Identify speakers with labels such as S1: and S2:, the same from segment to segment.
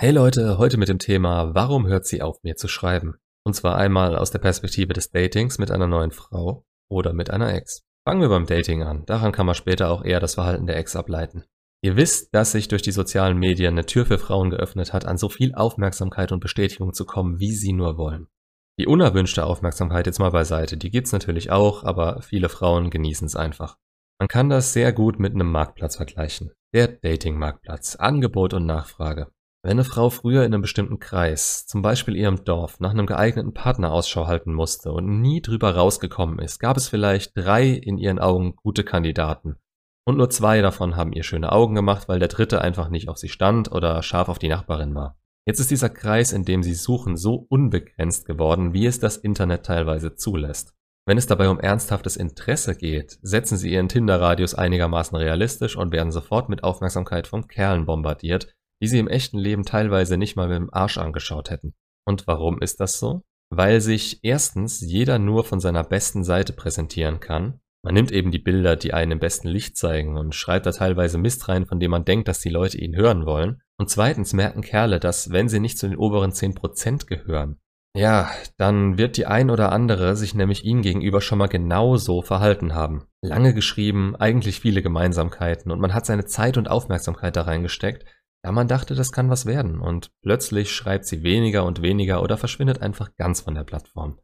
S1: Hey Leute, heute mit dem Thema, warum hört sie auf mir zu schreiben? Und zwar einmal aus der Perspektive des Datings mit einer neuen Frau oder mit einer Ex. Fangen wir beim Dating an. Daran kann man später auch eher das Verhalten der Ex ableiten. Ihr wisst, dass sich durch die sozialen Medien eine Tür für Frauen geöffnet hat, an so viel Aufmerksamkeit und Bestätigung zu kommen, wie sie nur wollen. Die unerwünschte Aufmerksamkeit jetzt mal beiseite, die gibt's natürlich auch, aber viele Frauen genießen es einfach. Man kann das sehr gut mit einem Marktplatz vergleichen. Der Dating-Marktplatz. Angebot und Nachfrage. Wenn eine Frau früher in einem bestimmten Kreis, zum Beispiel ihrem Dorf, nach einem geeigneten Partner Ausschau halten musste und nie drüber rausgekommen ist, gab es vielleicht drei in ihren Augen gute Kandidaten. Und nur zwei davon haben ihr schöne Augen gemacht, weil der dritte einfach nicht auf sie stand oder scharf auf die Nachbarin war. Jetzt ist dieser Kreis, in dem sie suchen, so unbegrenzt geworden, wie es das Internet teilweise zulässt. Wenn es dabei um ernsthaftes Interesse geht, setzen sie ihren Tinder-Radius einigermaßen realistisch und werden sofort mit Aufmerksamkeit von Kerlen bombardiert, die sie im echten Leben teilweise nicht mal mit dem Arsch angeschaut hätten. Und warum ist das so? Weil sich erstens jeder nur von seiner besten Seite präsentieren kann. Man nimmt eben die Bilder, die einen im besten Licht zeigen und schreibt da teilweise Mist rein, von dem man denkt, dass die Leute ihn hören wollen. Und zweitens merken Kerle, dass wenn sie nicht zu den oberen 10% gehören, ja, dann wird die ein oder andere sich nämlich ihm gegenüber schon mal genauso verhalten haben. Lange geschrieben, eigentlich viele Gemeinsamkeiten und man hat seine Zeit und Aufmerksamkeit da reingesteckt, da man dachte, das kann was werden und plötzlich schreibt sie weniger und weniger oder verschwindet einfach ganz von der Plattform.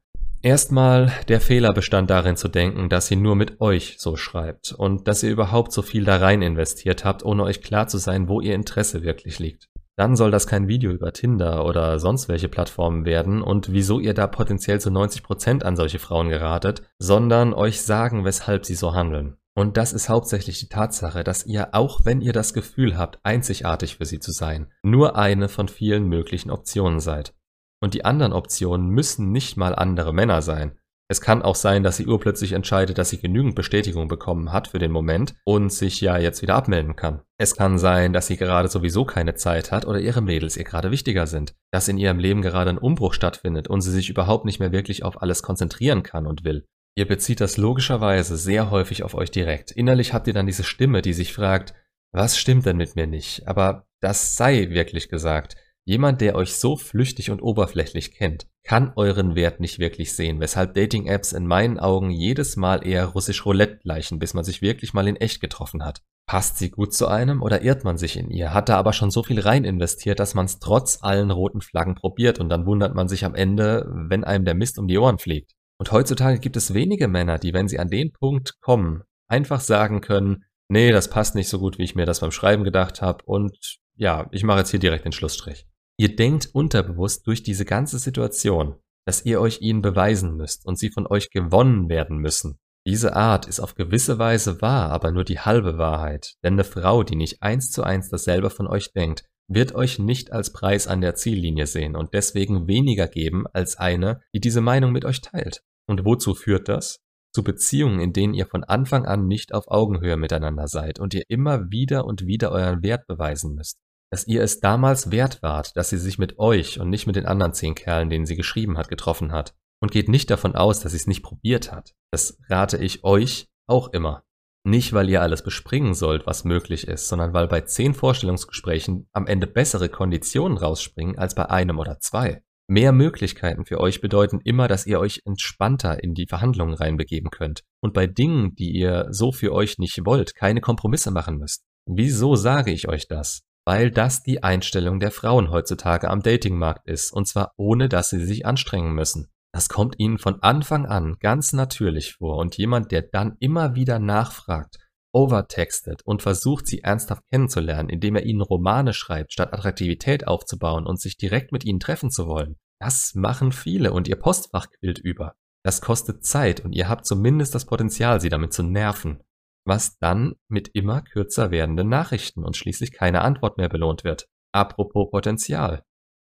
S1: Erstmal, der Fehler bestand darin zu denken, dass sie nur mit euch so schreibt und dass ihr überhaupt so viel da rein investiert habt, ohne euch klar zu sein, wo ihr Interesse wirklich liegt. Dann soll das kein Video über Tinder oder sonst welche Plattformen werden und wieso ihr da potenziell zu 90% an solche Frauen geratet, sondern euch sagen, weshalb sie so handeln. Und das ist hauptsächlich die Tatsache, dass ihr, auch wenn ihr das Gefühl habt, einzigartig für sie zu sein, nur eine von vielen möglichen Optionen seid. Und die anderen Optionen müssen nicht mal andere Männer sein. Es kann auch sein, dass sie urplötzlich entscheidet, dass sie genügend Bestätigung bekommen hat für den Moment und sich ja jetzt wieder abmelden kann. Es kann sein, dass sie gerade sowieso keine Zeit hat oder ihre Mädels ihr gerade wichtiger sind, dass in ihrem Leben gerade ein Umbruch stattfindet und sie sich überhaupt nicht mehr wirklich auf alles konzentrieren kann und will. Ihr bezieht das logischerweise sehr häufig auf euch direkt. Innerlich habt ihr dann diese Stimme, die sich fragt, was stimmt denn mit mir nicht? Aber das sei wirklich gesagt. Jemand, der euch so flüchtig und oberflächlich kennt, kann euren Wert nicht wirklich sehen, weshalb Dating-Apps in meinen Augen jedes Mal eher russisch Roulette gleichen, bis man sich wirklich mal in echt getroffen hat. Passt sie gut zu einem oder irrt man sich in ihr, hat da aber schon so viel rein investiert, dass man es trotz allen roten Flaggen probiert und dann wundert man sich am Ende, wenn einem der Mist um die Ohren fliegt. Und heutzutage gibt es wenige Männer, die, wenn sie an den Punkt kommen, einfach sagen können, nee, das passt nicht so gut, wie ich mir das beim Schreiben gedacht habe und ja, ich mache jetzt hier direkt den Schlussstrich. Ihr denkt unterbewusst durch diese ganze Situation, dass ihr euch ihnen beweisen müsst und sie von euch gewonnen werden müssen. Diese Art ist auf gewisse Weise wahr, aber nur die halbe Wahrheit. Denn eine Frau, die nicht eins zu eins dasselbe von euch denkt, wird euch nicht als Preis an der Ziellinie sehen und deswegen weniger geben als eine, die diese Meinung mit euch teilt. Und wozu führt das? Zu Beziehungen, in denen ihr von Anfang an nicht auf Augenhöhe miteinander seid und ihr immer wieder und wieder euren Wert beweisen müsst dass ihr es damals wert wart, dass sie sich mit euch und nicht mit den anderen zehn Kerlen, denen sie geschrieben hat, getroffen hat. Und geht nicht davon aus, dass sie es nicht probiert hat. Das rate ich euch auch immer. Nicht, weil ihr alles bespringen sollt, was möglich ist, sondern weil bei zehn Vorstellungsgesprächen am Ende bessere Konditionen rausspringen als bei einem oder zwei. Mehr Möglichkeiten für euch bedeuten immer, dass ihr euch entspannter in die Verhandlungen reinbegeben könnt und bei Dingen, die ihr so für euch nicht wollt, keine Kompromisse machen müsst. Wieso sage ich euch das? weil das die Einstellung der Frauen heutzutage am Datingmarkt ist, und zwar ohne dass sie sich anstrengen müssen. Das kommt ihnen von Anfang an ganz natürlich vor und jemand, der dann immer wieder nachfragt, overtextet und versucht, sie ernsthaft kennenzulernen, indem er ihnen Romane schreibt, statt Attraktivität aufzubauen und sich direkt mit ihnen treffen zu wollen. Das machen viele und ihr Postfach quillt über. Das kostet Zeit und ihr habt zumindest das Potenzial, sie damit zu nerven was dann mit immer kürzer werdenden Nachrichten und schließlich keine Antwort mehr belohnt wird. Apropos Potenzial.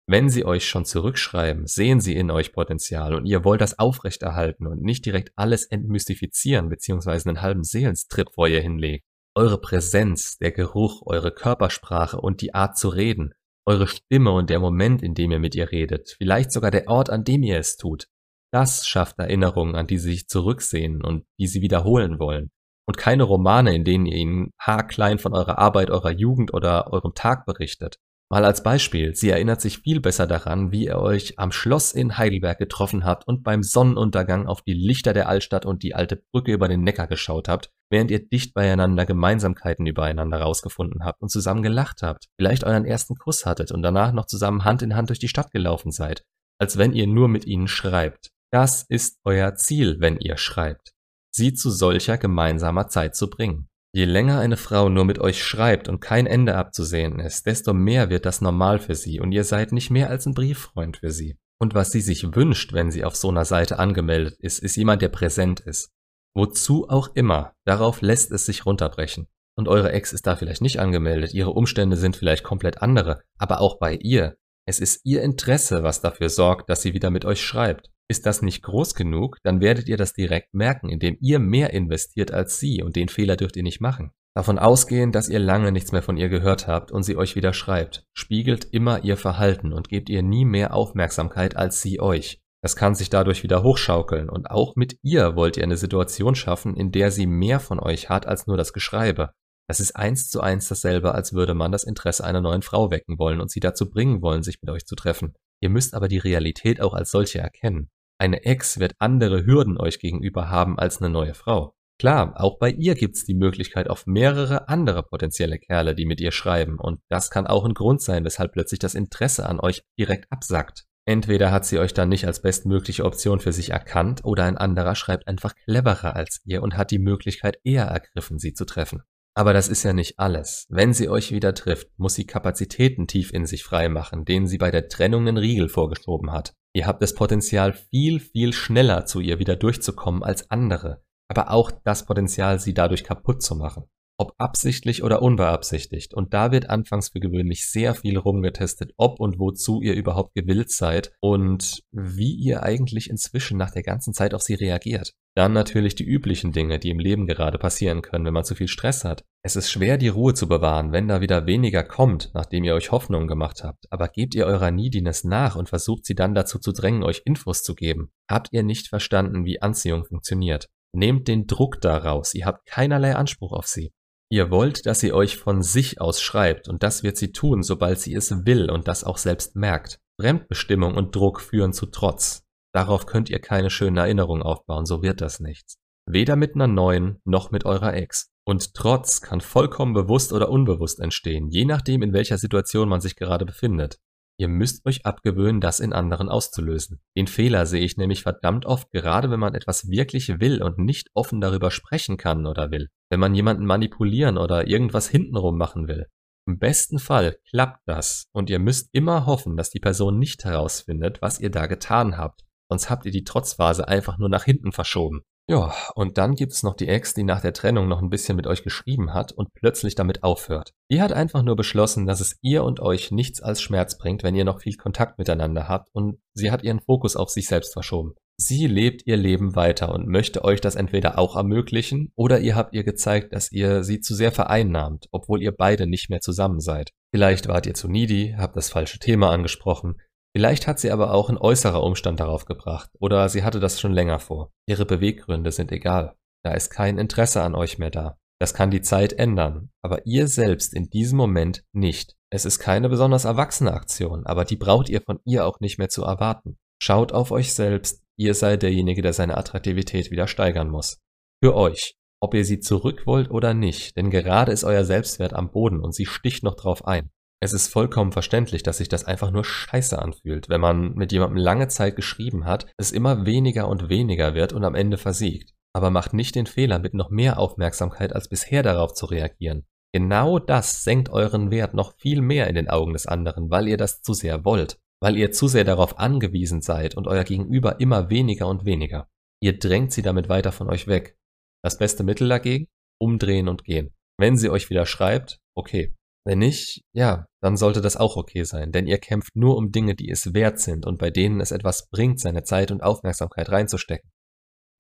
S1: Wenn sie euch schon zurückschreiben, sehen sie in euch Potenzial und ihr wollt das aufrechterhalten und nicht direkt alles entmystifizieren bzw. einen halben Seelenstrip vor ihr hinlegt. Eure Präsenz, der Geruch, eure Körpersprache und die Art zu reden, eure Stimme und der Moment, in dem ihr mit ihr redet, vielleicht sogar der Ort, an dem ihr es tut, das schafft Erinnerungen, an die sie sich zurücksehen und die sie wiederholen wollen und keine Romane, in denen ihr ihnen haarklein von eurer Arbeit, eurer Jugend oder eurem Tag berichtet. Mal als Beispiel, sie erinnert sich viel besser daran, wie ihr euch am Schloss in Heidelberg getroffen habt und beim Sonnenuntergang auf die Lichter der Altstadt und die alte Brücke über den Neckar geschaut habt, während ihr dicht beieinander Gemeinsamkeiten übereinander rausgefunden habt und zusammen gelacht habt, vielleicht euren ersten Kuss hattet und danach noch zusammen Hand in Hand durch die Stadt gelaufen seid, als wenn ihr nur mit ihnen schreibt. Das ist euer Ziel, wenn ihr schreibt. Sie zu solcher gemeinsamer Zeit zu bringen. Je länger eine Frau nur mit euch schreibt und kein Ende abzusehen ist, desto mehr wird das normal für sie und ihr seid nicht mehr als ein Brieffreund für sie. Und was sie sich wünscht, wenn sie auf so einer Seite angemeldet ist, ist jemand, der präsent ist. Wozu auch immer, darauf lässt es sich runterbrechen. Und eure Ex ist da vielleicht nicht angemeldet, ihre Umstände sind vielleicht komplett andere, aber auch bei ihr. Es ist ihr Interesse, was dafür sorgt, dass sie wieder mit euch schreibt. Ist das nicht groß genug, dann werdet ihr das direkt merken, indem ihr mehr investiert als sie und den Fehler dürft ihr nicht machen. Davon ausgehen, dass ihr lange nichts mehr von ihr gehört habt und sie euch wieder schreibt, spiegelt immer ihr Verhalten und gebt ihr nie mehr Aufmerksamkeit als sie euch. Das kann sich dadurch wieder hochschaukeln und auch mit ihr wollt ihr eine Situation schaffen, in der sie mehr von euch hat als nur das Geschreibe. Das ist eins zu eins dasselbe, als würde man das Interesse einer neuen Frau wecken wollen und sie dazu bringen wollen, sich mit euch zu treffen. Ihr müsst aber die Realität auch als solche erkennen. Eine Ex wird andere Hürden euch gegenüber haben als eine neue Frau. Klar, auch bei ihr gibt's die Möglichkeit auf mehrere andere potenzielle Kerle, die mit ihr schreiben, und das kann auch ein Grund sein, weshalb plötzlich das Interesse an euch direkt absackt. Entweder hat sie euch dann nicht als bestmögliche Option für sich erkannt, oder ein anderer schreibt einfach cleverer als ihr und hat die Möglichkeit eher ergriffen, sie zu treffen. Aber das ist ja nicht alles. Wenn sie euch wieder trifft, muss sie Kapazitäten tief in sich freimachen, denen sie bei der Trennung einen Riegel vorgeschoben hat. Ihr habt das Potenzial, viel, viel schneller zu ihr wieder durchzukommen als andere, aber auch das Potenzial, sie dadurch kaputt zu machen. Ob absichtlich oder unbeabsichtigt. Und da wird anfangs für gewöhnlich sehr viel rumgetestet, ob und wozu ihr überhaupt gewillt seid und wie ihr eigentlich inzwischen nach der ganzen Zeit auf sie reagiert. Dann natürlich die üblichen Dinge, die im Leben gerade passieren können, wenn man zu viel Stress hat. Es ist schwer, die Ruhe zu bewahren, wenn da wieder weniger kommt, nachdem ihr euch Hoffnungen gemacht habt. Aber gebt ihr eurer Neediness nach und versucht sie dann dazu zu drängen, euch Infos zu geben. Habt ihr nicht verstanden, wie Anziehung funktioniert? Nehmt den Druck daraus, ihr habt keinerlei Anspruch auf sie. Ihr wollt, dass sie euch von sich aus schreibt, und das wird sie tun, sobald sie es will und das auch selbst merkt. Fremdbestimmung und Druck führen zu Trotz. Darauf könnt ihr keine schönen Erinnerungen aufbauen, so wird das nichts. Weder mit einer neuen noch mit eurer Ex. Und Trotz kann vollkommen bewusst oder unbewusst entstehen, je nachdem, in welcher Situation man sich gerade befindet. Ihr müsst euch abgewöhnen, das in anderen auszulösen. Den Fehler sehe ich nämlich verdammt oft, gerade wenn man etwas wirklich will und nicht offen darüber sprechen kann oder will. Wenn man jemanden manipulieren oder irgendwas hintenrum machen will. Im besten Fall klappt das und ihr müsst immer hoffen, dass die Person nicht herausfindet, was ihr da getan habt sonst habt ihr die Trotzphase einfach nur nach hinten verschoben. Ja, und dann gibt es noch die Ex, die nach der Trennung noch ein bisschen mit euch geschrieben hat und plötzlich damit aufhört. Die hat einfach nur beschlossen, dass es ihr und euch nichts als Schmerz bringt, wenn ihr noch viel Kontakt miteinander habt und sie hat ihren Fokus auf sich selbst verschoben. Sie lebt ihr Leben weiter und möchte euch das entweder auch ermöglichen oder ihr habt ihr gezeigt, dass ihr sie zu sehr vereinnahmt, obwohl ihr beide nicht mehr zusammen seid. Vielleicht wart ihr zu needy, habt das falsche Thema angesprochen, Vielleicht hat sie aber auch ein äußerer Umstand darauf gebracht oder sie hatte das schon länger vor. Ihre Beweggründe sind egal. Da ist kein Interesse an euch mehr da. Das kann die Zeit ändern, aber ihr selbst in diesem Moment nicht. Es ist keine besonders erwachsene Aktion, aber die braucht ihr von ihr auch nicht mehr zu erwarten. Schaut auf euch selbst, ihr seid derjenige, der seine Attraktivität wieder steigern muss. Für euch, ob ihr sie zurück wollt oder nicht, denn gerade ist euer Selbstwert am Boden und sie sticht noch drauf ein. Es ist vollkommen verständlich, dass sich das einfach nur scheiße anfühlt, wenn man mit jemandem lange Zeit geschrieben hat, es immer weniger und weniger wird und am Ende versiegt. Aber macht nicht den Fehler, mit noch mehr Aufmerksamkeit als bisher darauf zu reagieren. Genau das senkt euren Wert noch viel mehr in den Augen des anderen, weil ihr das zu sehr wollt, weil ihr zu sehr darauf angewiesen seid und euer Gegenüber immer weniger und weniger. Ihr drängt sie damit weiter von euch weg. Das beste Mittel dagegen? Umdrehen und gehen. Wenn sie euch wieder schreibt, okay, wenn nicht, ja, dann sollte das auch okay sein, denn ihr kämpft nur um Dinge, die es wert sind und bei denen es etwas bringt, seine Zeit und Aufmerksamkeit reinzustecken.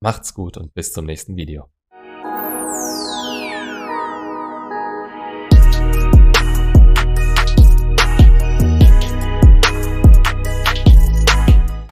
S1: Macht's gut und bis zum nächsten Video.